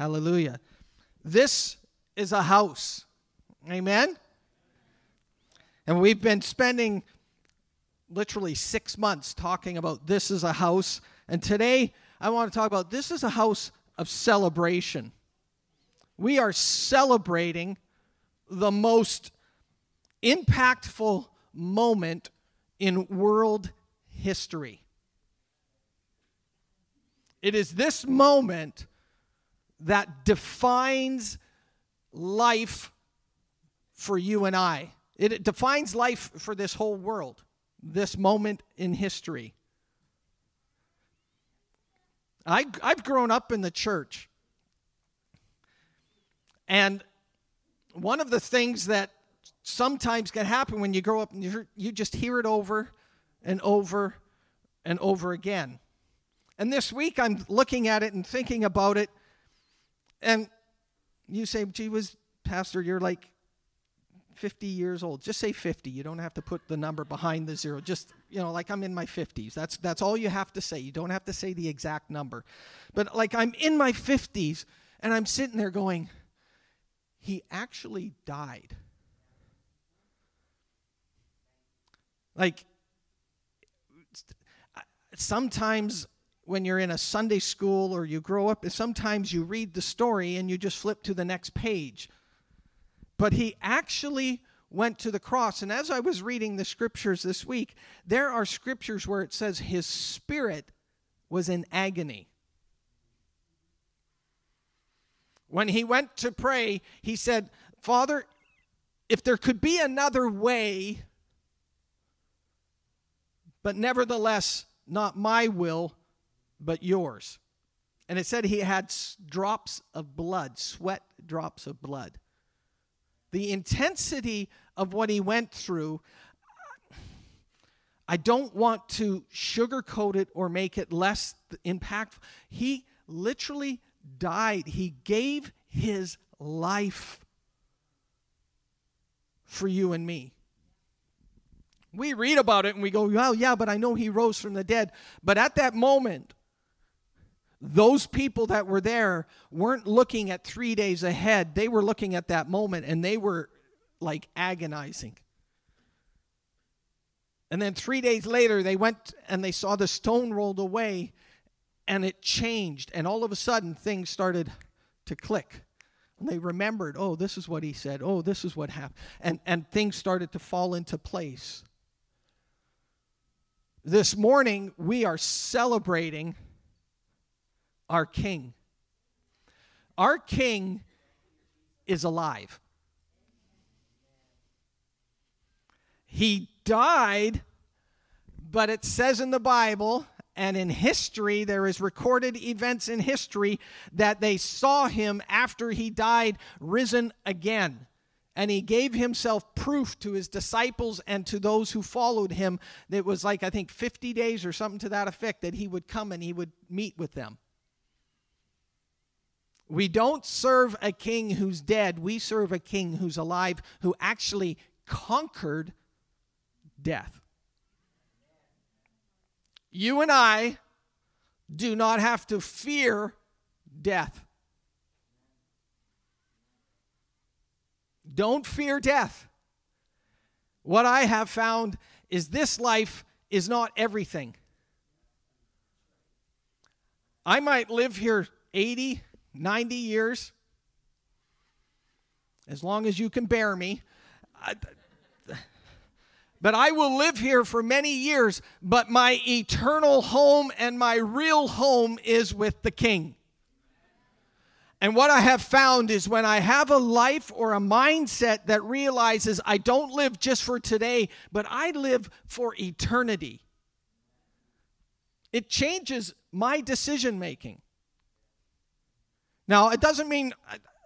Hallelujah. This is a house. Amen? And we've been spending literally six months talking about this is a house. And today I want to talk about this is a house of celebration. We are celebrating the most impactful moment in world history. It is this moment that defines life for you and I. It defines life for this whole world, this moment in history. I, I've grown up in the church. And one of the things that sometimes can happen when you grow up and you, you just hear it over and over and over again. And this week I'm looking at it and thinking about it. And you say, gee was Pastor, you're like 50 years old. Just say 50. You don't have to put the number behind the zero. Just, you know, like I'm in my 50s. That's that's all you have to say. You don't have to say the exact number. But like I'm in my 50s and I'm sitting there going, he actually died. Like sometimes when you're in a Sunday school or you grow up, sometimes you read the story and you just flip to the next page. But he actually went to the cross. And as I was reading the scriptures this week, there are scriptures where it says his spirit was in agony. When he went to pray, he said, Father, if there could be another way, but nevertheless, not my will, but yours. And it said he had drops of blood, sweat drops of blood. The intensity of what he went through, I don't want to sugarcoat it or make it less impactful. He literally died, he gave his life for you and me. We read about it and we go, well, yeah, but I know he rose from the dead. But at that moment, those people that were there weren't looking at three days ahead. They were looking at that moment and they were like agonizing. And then three days later, they went and they saw the stone rolled away and it changed. And all of a sudden, things started to click. And they remembered, oh, this is what he said. Oh, this is what happened. And, and things started to fall into place. This morning, we are celebrating our King. Our King is alive. He died, but it says in the Bible and in history, there is recorded events in history that they saw him after he died risen again. And he gave himself proof to his disciples and to those who followed him. It was like, I think, 50 days or something to that effect that he would come and he would meet with them. We don't serve a king who's dead. We serve a king who's alive, who actually conquered death. You and I do not have to fear death. Don't fear death. What I have found is this life is not everything. I might live here 80, 90 years, as long as you can bear me. But I will live here for many years, but my eternal home and my real home is with the King. And what I have found is when I have a life or a mindset that realizes I don't live just for today, but I live for eternity, it changes my decision making. Now, it doesn't mean,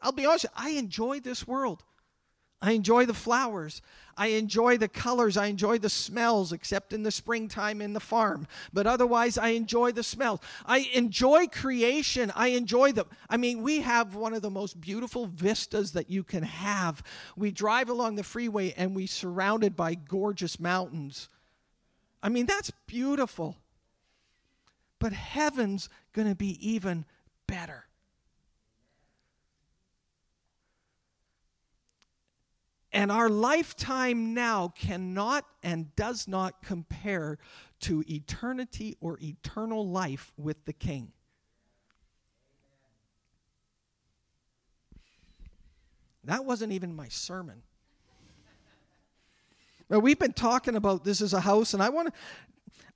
I'll be honest, I enjoy this world. I enjoy the flowers. I enjoy the colors. I enjoy the smells, except in the springtime in the farm. But otherwise, I enjoy the smells. I enjoy creation. I enjoy the. I mean, we have one of the most beautiful vistas that you can have. We drive along the freeway and we're surrounded by gorgeous mountains. I mean, that's beautiful. But heaven's going to be even better. And our lifetime now cannot and does not compare to eternity or eternal life with the King. That wasn't even my sermon. Now, we've been talking about this as a house, and I want to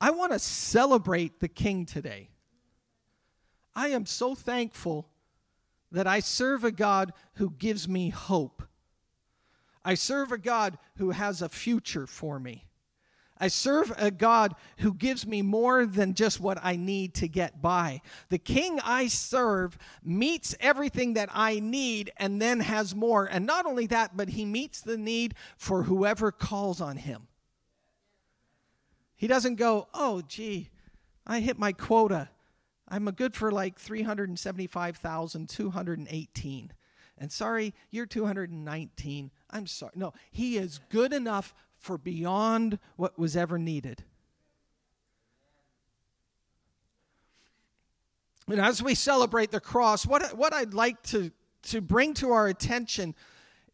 I want to celebrate the King today. I am so thankful that I serve a God who gives me hope. I serve a God who has a future for me. I serve a God who gives me more than just what I need to get by. The king I serve meets everything that I need and then has more. And not only that, but he meets the need for whoever calls on him. He doesn't go, oh, gee, I hit my quota. I'm good for like 375,218. And sorry, you're 219. I'm sorry. No, he is good enough for beyond what was ever needed. And as we celebrate the cross, what, what I'd like to, to bring to our attention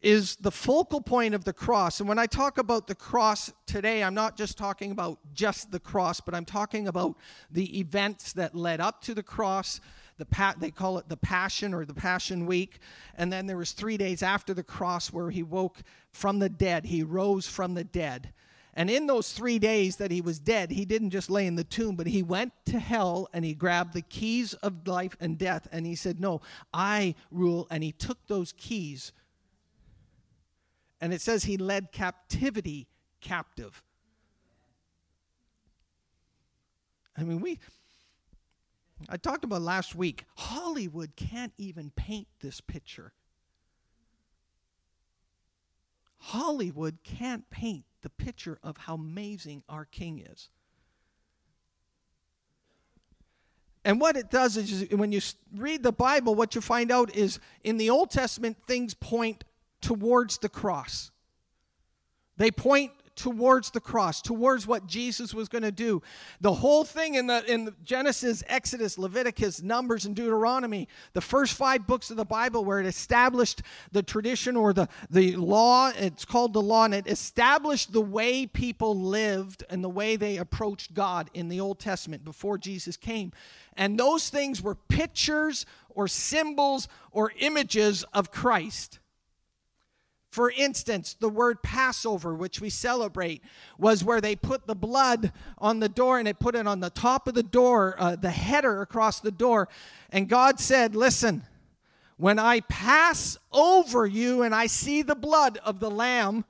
is the focal point of the cross. And when I talk about the cross today, I'm not just talking about just the cross, but I'm talking about the events that led up to the cross. The pa- they call it the Passion or the Passion Week, and then there was three days after the cross where he woke from the dead. He rose from the dead, and in those three days that he was dead, he didn't just lay in the tomb, but he went to hell and he grabbed the keys of life and death, and he said, "No, I rule." And he took those keys and it says he led captivity captive. I mean, we, I talked about last week, Hollywood can't even paint this picture. Hollywood can't paint the picture of how amazing our King is. And what it does is, when you read the Bible, what you find out is in the Old Testament, things point towards the cross. They point towards the cross, towards what Jesus was going to do. The whole thing in the in Genesis, Exodus, Leviticus, Numbers and Deuteronomy, the first 5 books of the Bible where it established the tradition or the the law, it's called the law and it established the way people lived and the way they approached God in the Old Testament before Jesus came. And those things were pictures or symbols or images of Christ. For instance, the word Passover, which we celebrate, was where they put the blood on the door and they put it on the top of the door, uh, the header across the door. And God said, Listen, when I pass over you and I see the blood of the lamb,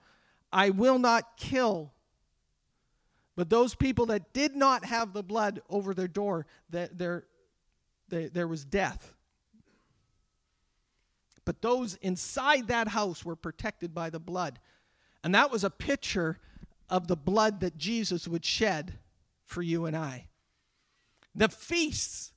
I will not kill. But those people that did not have the blood over their door, that there, there was death. But those inside that house were protected by the blood. And that was a picture of the blood that Jesus would shed for you and I. The feasts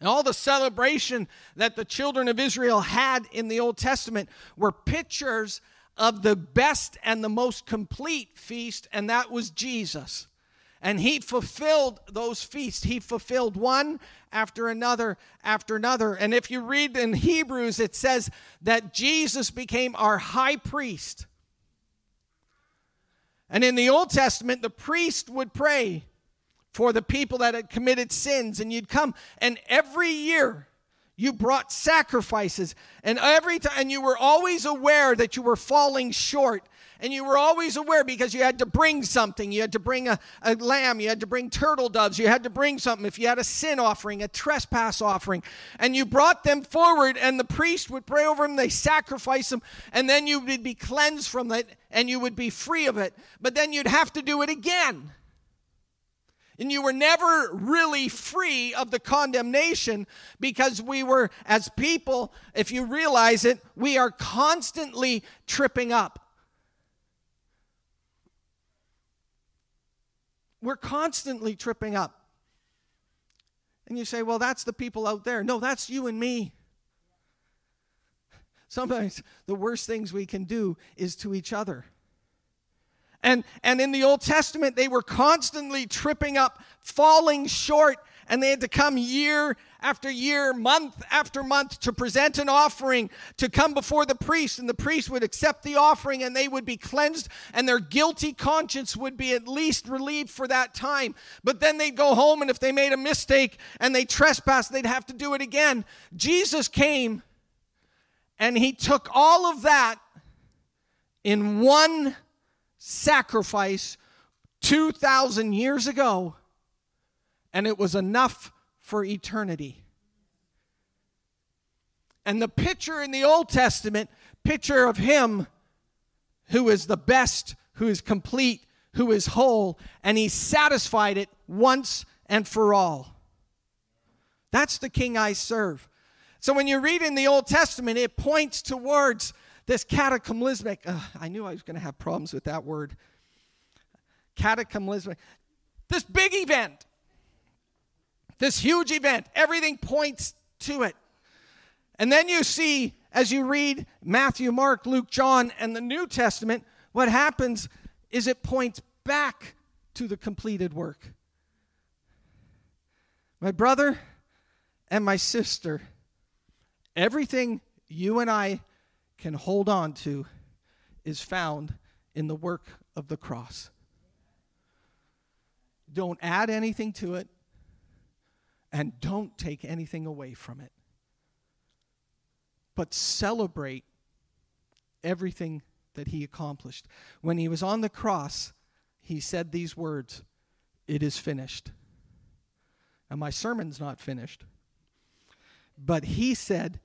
and all the celebration that the children of Israel had in the Old Testament were pictures of the best and the most complete feast, and that was Jesus. And he fulfilled those feasts. He fulfilled one after another after another. And if you read in Hebrews, it says that Jesus became our high priest. And in the Old Testament, the priest would pray for the people that had committed sins. And you'd come, and every year, you brought sacrifices and every time and you were always aware that you were falling short and you were always aware because you had to bring something. You had to bring a, a lamb, you had to bring turtle doves, you had to bring something. If you had a sin offering, a trespass offering, and you brought them forward, and the priest would pray over them, they sacrifice them, and then you would be cleansed from it and you would be free of it. But then you'd have to do it again. And you were never really free of the condemnation because we were, as people, if you realize it, we are constantly tripping up. We're constantly tripping up. And you say, well, that's the people out there. No, that's you and me. Sometimes the worst things we can do is to each other. And, and in the Old Testament, they were constantly tripping up, falling short, and they had to come year after year, month after month to present an offering to come before the priest, and the priest would accept the offering and they would be cleansed, and their guilty conscience would be at least relieved for that time. But then they'd go home, and if they made a mistake and they trespassed, they'd have to do it again. Jesus came and he took all of that in one sacrifice 2,000 years ago, and it was enough for eternity. And the picture in the Old Testament, picture of him who is the best, who is complete, who is whole, and he satisfied it once and for all. That's the king I serve. So when you read in the Old Testament, it points towards this cataclysmic. Uh, I knew I was going to have problems with that word. Cataclysmic. This big event this huge event. Everything points to it. And then you see, as you read Matthew, Mark, Luke, John, and the New Testament, what happens is it points back to the completed work. My brother and my sister, everything you and I can hold on to is found in the work of the cross. Don't add anything to it and don't take anything away from it. But celebrate everything that he accomplished. When he was on the cross, he said these words It is finished. And my sermon's not finished. But he said,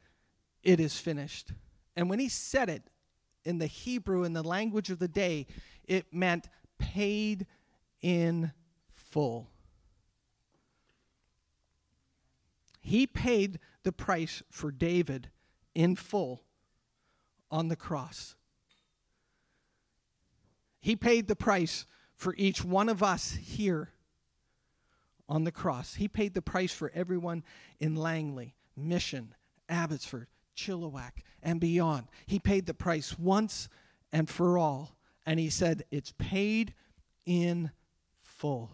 It is finished. And when he said it in the Hebrew, in the language of the day, it meant paid in full. He paid the price for David in full on the cross. He paid the price for each one of us here on the cross. He paid the price for everyone in Langley, Mission, Abbotsford, Chilliwack, and beyond. He paid the price once and for all. And he said, It's paid in full.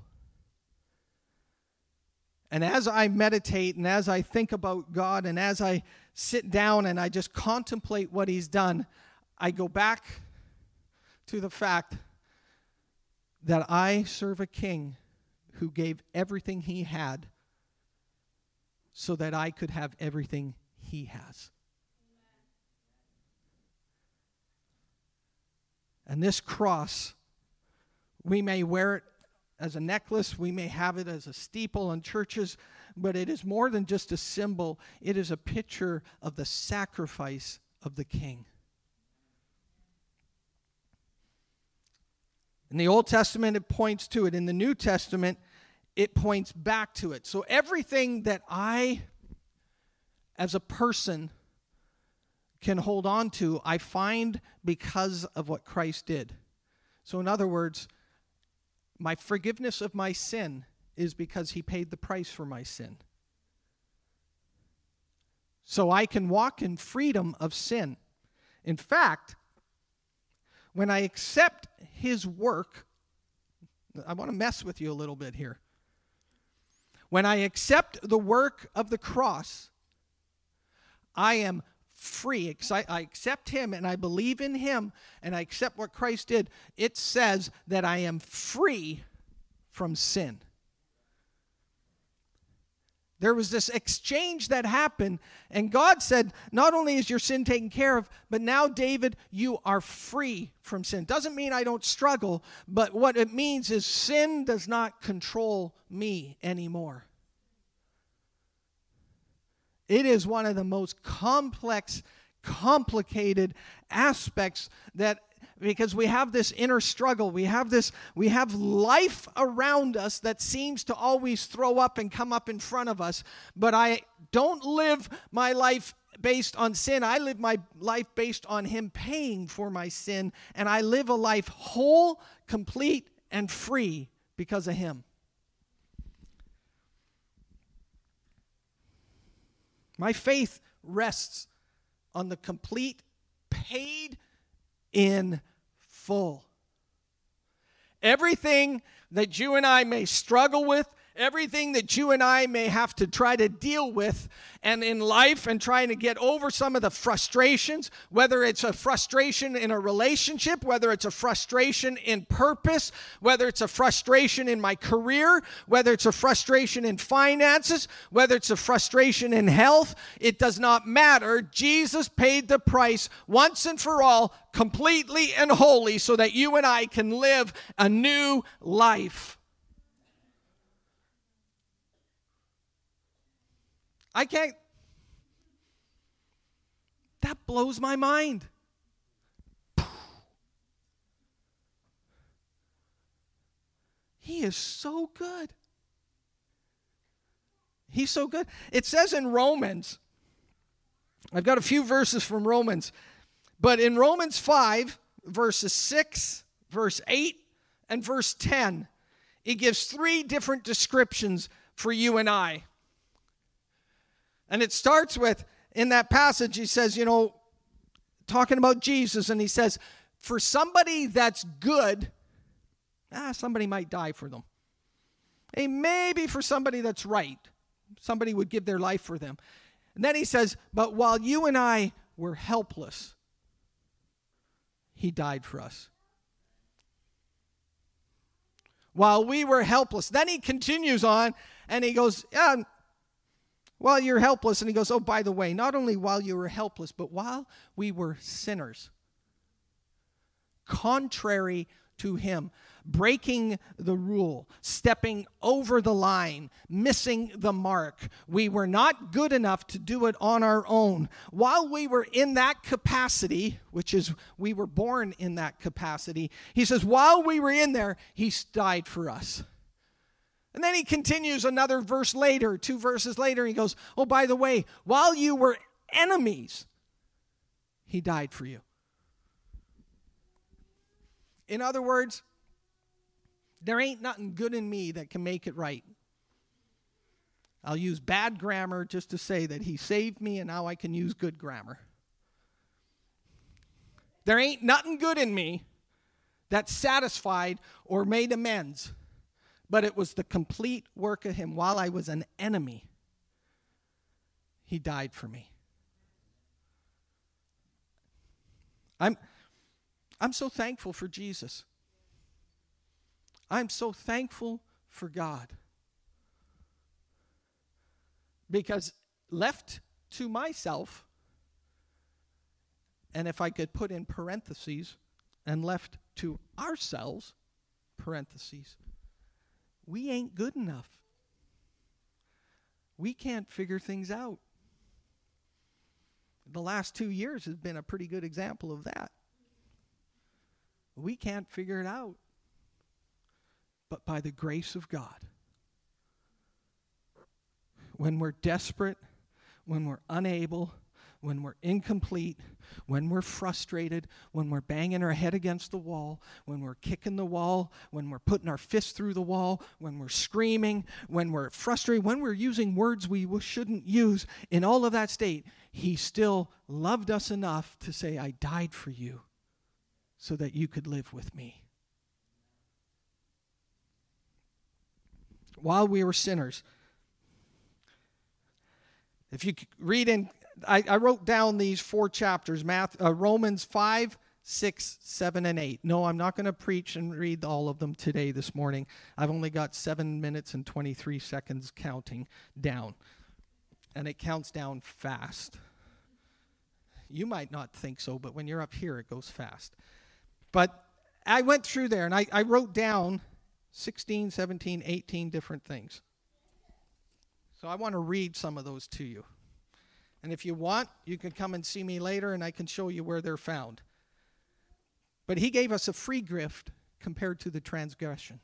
And as I meditate and as I think about God and as I sit down and I just contemplate what He's done, I go back to the fact that I serve a king who gave everything he had so that I could have everything he has. And this cross, we may wear it as a necklace, we may have it as a steeple in churches, but it is more than just a symbol, it is a picture of the sacrifice of the king. In the Old Testament, it points to it. In the New Testament, it points back to it. So everything that I, as a person, can hold on to, I find because of what Christ did. So, in other words, my forgiveness of my sin is because he paid the price for my sin. So I can walk in freedom of sin. In fact, when I accept his work, I want to mess with you a little bit here. When I accept the work of the cross, I am free. I accept Him and I believe in Him and I accept what Christ did. It says that I am free from sin. There was this exchange that happened, and God said, Not only is your sin taken care of, but now, David, you are free from sin. Doesn't mean I don't struggle, but what it means is sin does not control me anymore. It is one of the most complex, complicated aspects that because we have this inner struggle. We have this we have life around us that seems to always throw up and come up in front of us. But i don't live my life based on sin. I live my life based on him paying for my sin. And i live a life whole complete and free because of him My faith rests on the complete, paid in full. Everything that you and I may struggle with, everything that you and I may have to try to deal with and in life and trying to get over some of the frustrations, whether it's a frustration in a relationship, whether it's a frustration in purpose, whether it's a frustration in my career, whether it's a frustration in finances, whether it's a frustration in health, it does not matter. Jesus paid the price once and for all, completely and wholly, so that you and I can live a new life. I can't. That blows my mind. He is so good. He's so good. It says in Romans, I've got a few verses from Romans, but in Romans 5, verses 6, verse 8, and verse 10, it gives three different descriptions for you and I. And it starts with, in that passage, he says, you know, talking about Jesus, and he says, for somebody that's good, ah, somebody might die for them. Hey, maybe for somebody that's right, somebody would give their life for them. And then he says, but while you and I were helpless, he died for us. While we were helpless. Then he continues on and he goes, yeah, while you're helpless. And he goes, Oh, by the way, not only while you were helpless, but while we were sinners, contrary to him, breaking the rule, stepping over the line, missing the mark. We were not good enough to do it on our own. While we were in that capacity, which is we were born in that capacity, he says, while we were in there, he died for us. And then he continues another verse later, two verses later, he goes, Oh, by the way, while you were enemies, he died for you. In other words, there ain't nothing good in me that can make it right. I'll use bad grammar just to say that he saved me and now I can use good grammar. There ain't nothing good in me that satisfied or made amends but it was the complete work of Him. While I was an enemy, He died for me. I'm, I'm so thankful for Jesus. I'm so thankful for God. Because left to myself, and if I could put in parentheses, and left to ourselves, parentheses, we ain't good enough. We can't figure things out. The last two years has been a pretty good example of that. We can't figure it out. But by the grace of God, when we're desperate, when we're unable, when we're incomplete, when we're frustrated, when we're banging our head against the wall, when we're kicking the wall, when we're putting our fist through the wall, when we're screaming, when we're frustrated, when we're using words we shouldn't use, in all of that state, He still loved us enough to say, I died for you so that you could live with me. While we were sinners, if you read in I, I wrote down these four chapters Math, uh, Romans 5, 6, 7, and 8. No, I'm not going to preach and read all of them today, this morning. I've only got 7 minutes and 23 seconds counting down. And it counts down fast. You might not think so, but when you're up here, it goes fast. But I went through there and I, I wrote down 16, 17, 18 different things. So I want to read some of those to you. And if you want, you can come and see me later and I can show you where they're found. But he gave us a free gift compared to the transgression.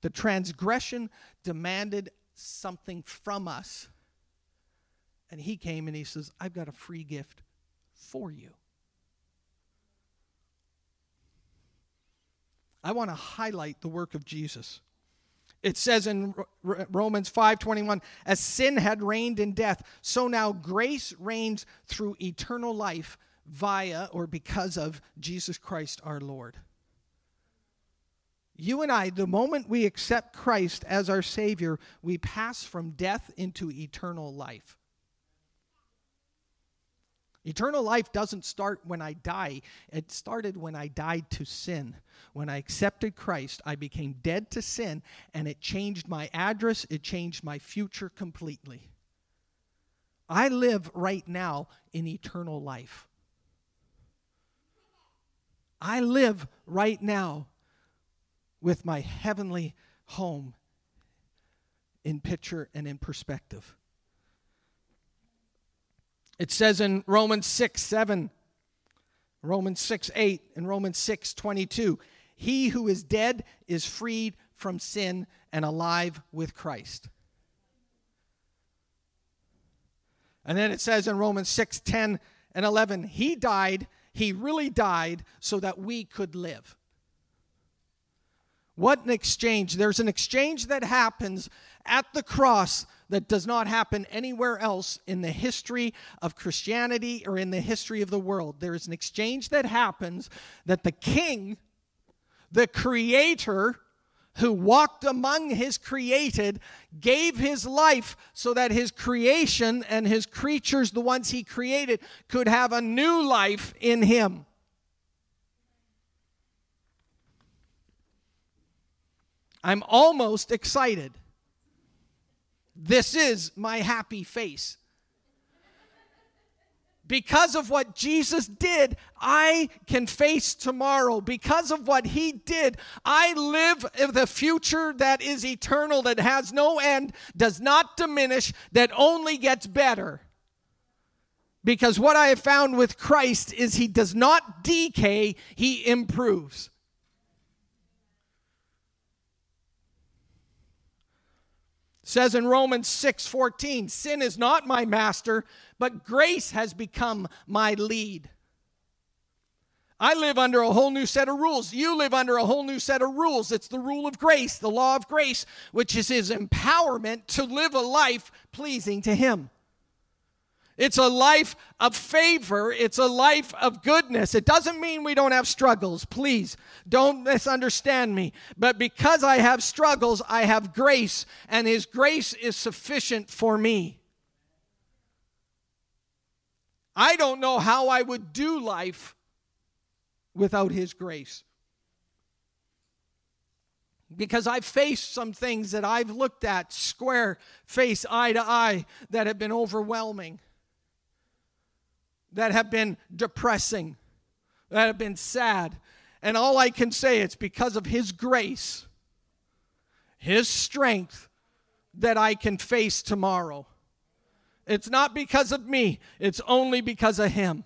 The transgression demanded something from us. And he came and he says, I've got a free gift for you. I want to highlight the work of Jesus. It says in Romans 5:21, as sin had reigned in death, so now grace reigns through eternal life via or because of Jesus Christ our Lord. You and I, the moment we accept Christ as our Savior, we pass from death into eternal life. Eternal life doesn't start when I die. It started when I died to sin. When I accepted Christ, I became dead to sin, and it changed my address, it changed my future completely. I live right now in eternal life. I live right now with my heavenly home in picture and in perspective. It says in Romans 6 7, Romans 6 8, and Romans 6 22, he who is dead is freed from sin and alive with Christ. And then it says in Romans 6 10 and 11, he died, he really died so that we could live. What an exchange. There's an exchange that happens at the cross that does not happen anywhere else in the history of Christianity or in the history of the world. There is an exchange that happens that the king, the creator, who walked among his created, gave his life so that his creation and his creatures, the ones he created, could have a new life in him. I'm almost excited. This is my happy face. Because of what Jesus did, I can face tomorrow. Because of what he did, I live the future that is eternal, that has no end, does not diminish, that only gets better. Because what I have found with Christ is he does not decay, he improves. Says in Romans 6:14, sin is not my master, but grace has become my lead. I live under a whole new set of rules. You live under a whole new set of rules. It's the rule of grace, the law of grace, which is his empowerment to live a life pleasing to him. It's a life of favor. It's a life of goodness. It doesn't mean we don't have struggles. Please don't misunderstand me. But because I have struggles, I have grace, and His grace is sufficient for me. I don't know how I would do life without His grace. Because I've faced some things that I've looked at square face, eye to eye, that have been overwhelming that have been depressing, that have been sad. And all I can say it's because of his grace, his strength that I can face tomorrow. It's not because of me, it's only because of him.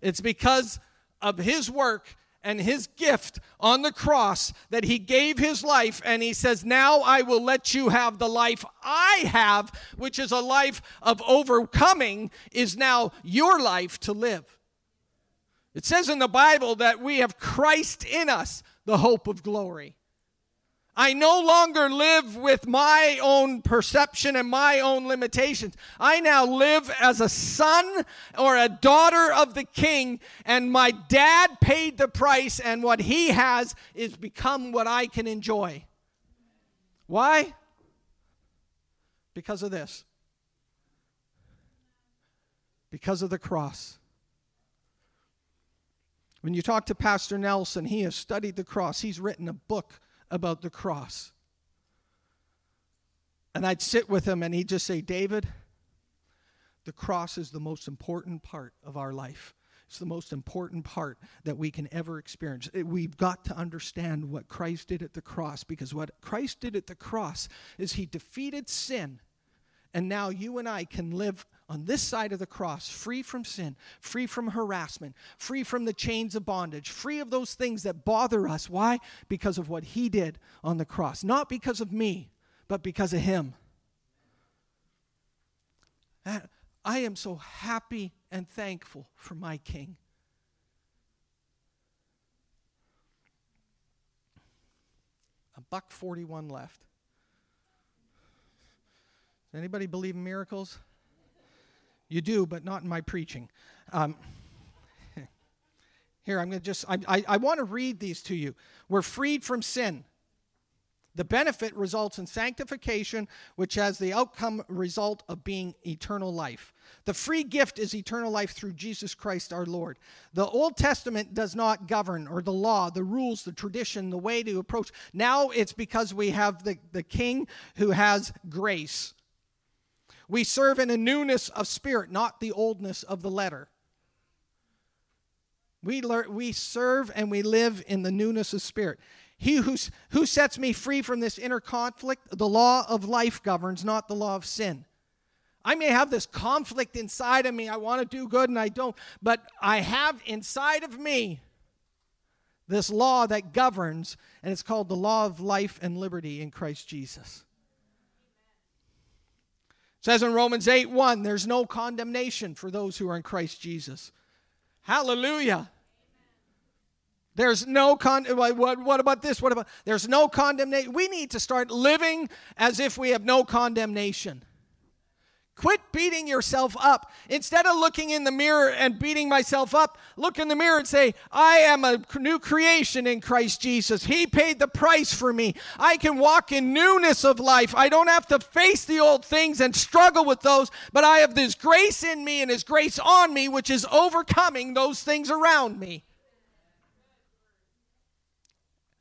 It's because of his work and his gift on the cross that he gave his life and he says now i will let you have the life i have which is a life of overcoming is now your life to live. It says in the bible that we have christ in us the hope of glory I no longer live with my own perception and my own limitations. I now live as a son or a daughter of the king, and my dad paid the price, and what he has is become what I can enjoy. Why? Because of this. Because of the cross. When you talk to Pastor Nelson, he has studied the cross, he's written a book about the cross. And I'd sit with him and he'd just say, David, the cross is the most important part of our life. It's the most important part that we can ever experience. We've got to understand what Christ did at the cross because what Christ did at the cross is he defeated sin. And now you and I can live on this side of the cross, free from sin, free from harassment, free from the chains of bondage, free of those things that bother us. Why? Because of what He did on the cross. Not because of me, but because of Him. I am so happy and thankful for my King. A buck 41 left. Does anybody believe in miracles? You do, but not in my preaching. Um, Here, I'm going to just, I, I, I want to read these to you. We're freed from sin. The benefit results in sanctification, which has the outcome result of being eternal life. The free gift is eternal life through Jesus Christ our Lord. The Old Testament does not govern, or the law, the rules, the tradition, the way to approach. Now it's because we have the, the King who has grace. We serve in a newness of spirit, not the oldness of the letter. We, learn, we serve and we live in the newness of spirit. He who, who sets me free from this inner conflict, the law of life governs, not the law of sin. I may have this conflict inside of me. I want to do good and I don't. But I have inside of me this law that governs, and it's called the law of life and liberty in Christ Jesus. Says in Romans 8 1, there's no condemnation for those who are in Christ Jesus. Hallelujah. There's no con. What, what about this? What about? There's no condemnation. We need to start living as if we have no condemnation. Quit beating yourself up. Instead of looking in the mirror and beating myself up, look in the mirror and say, I am a new creation in Christ Jesus. He paid the price for me. I can walk in newness of life. I don't have to face the old things and struggle with those, but I have this grace in me and His grace on me, which is overcoming those things around me.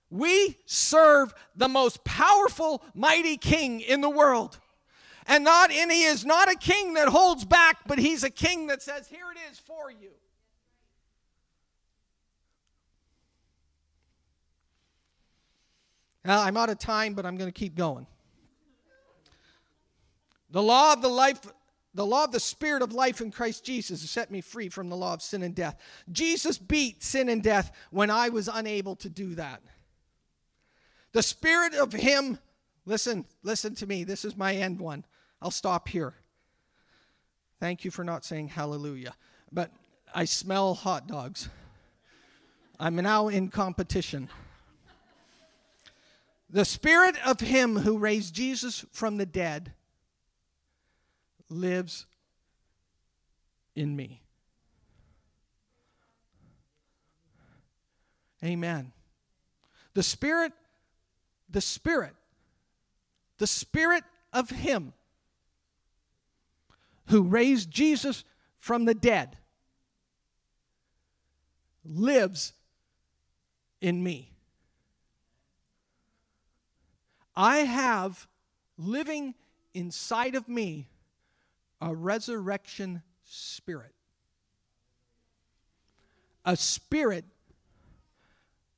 We serve the most powerful, mighty king in the world. And not and he is not a king that holds back, but he's a king that says, "Here it is for you." Now, I'm out of time, but I'm going to keep going. The law of the life the law of the spirit of life in Christ Jesus has set me free from the law of sin and death. Jesus beat sin and death when I was unable to do that. The spirit of him, listen, listen to me. This is my end one. I'll stop here. Thank you for not saying hallelujah. But I smell hot dogs. I'm now in competition. The spirit of him who raised Jesus from the dead lives in me. Amen. The spirit the Spirit, the Spirit of Him who raised Jesus from the dead, lives in me. I have living inside of me a resurrection spirit. A spirit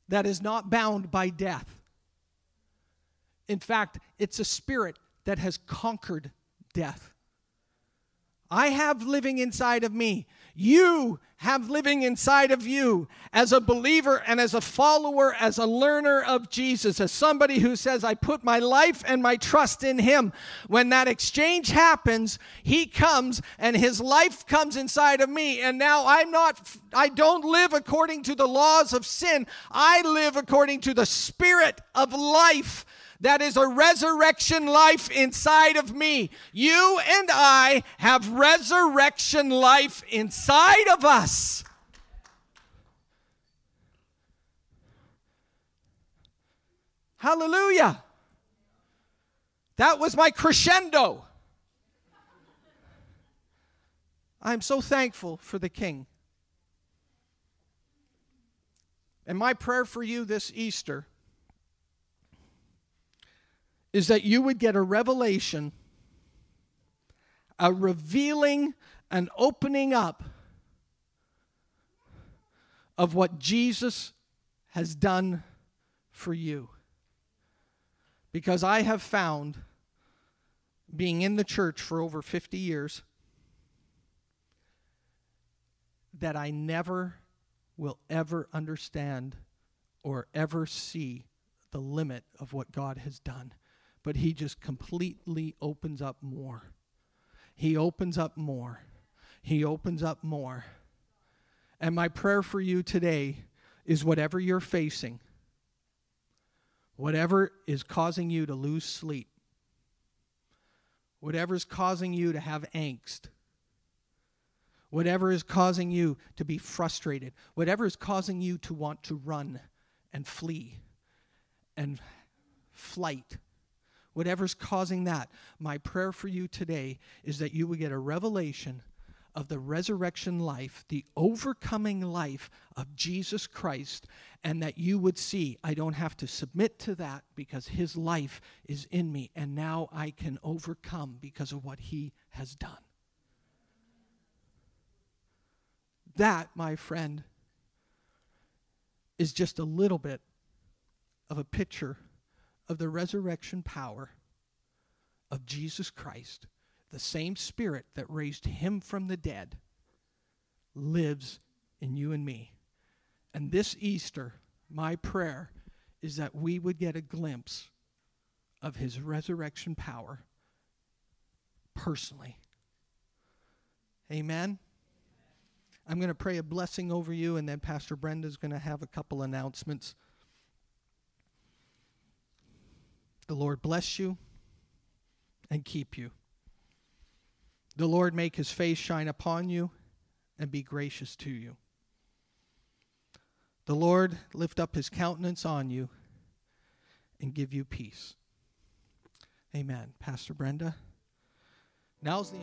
that is not bound by death. In fact, it's a spirit that has conquered death. I have living inside of me. You have living inside of you as a believer and as a follower, as a learner of Jesus, as somebody who says, I put my life and my trust in Him. When that exchange happens, He comes and His life comes inside of me. And now I'm not, I don't live according to the laws of sin, I live according to the Spirit of life that is a resurrection life inside of me. You and I have resurrection life inside of us. Hallelujah. That was my crescendo. I'm so thankful for the King. And my prayer for you this Easter is that you would get a revelation, a revealing, an opening up of what Jesus has done for you. Because I have found, being in the church for over 50 years, that I never will ever understand or ever see the limit of what God has done but he just completely opens up more. He opens up more. He opens up more. And my prayer for you today is whatever you're facing, whatever is causing you to lose sleep, whatever is causing you to have angst, whatever is causing you to be frustrated, whatever is causing you to want to run and flee and flight, whatever's causing that, my prayer for you today is that you would get a revelation of the resurrection life, the overcoming life of Jesus Christ, and that you would see, I don't have to submit to that because his life is in me, and now I can overcome because of what he has done. That, my friend, is just a little bit of a picture of the resurrection power of Jesus Christ. The same Spirit that raised him from the dead lives in you and me. And this Easter, my prayer is that we would get a glimpse of his resurrection power personally. Amen. I'm going to pray a blessing over you, and then Pastor Brenda's going to have a couple announcements. The Lord bless you and keep you. The Lord make his face shine upon you and be gracious to you. The Lord lift up his countenance on you and give you peace. Amen. Pastor Brenda. Now's the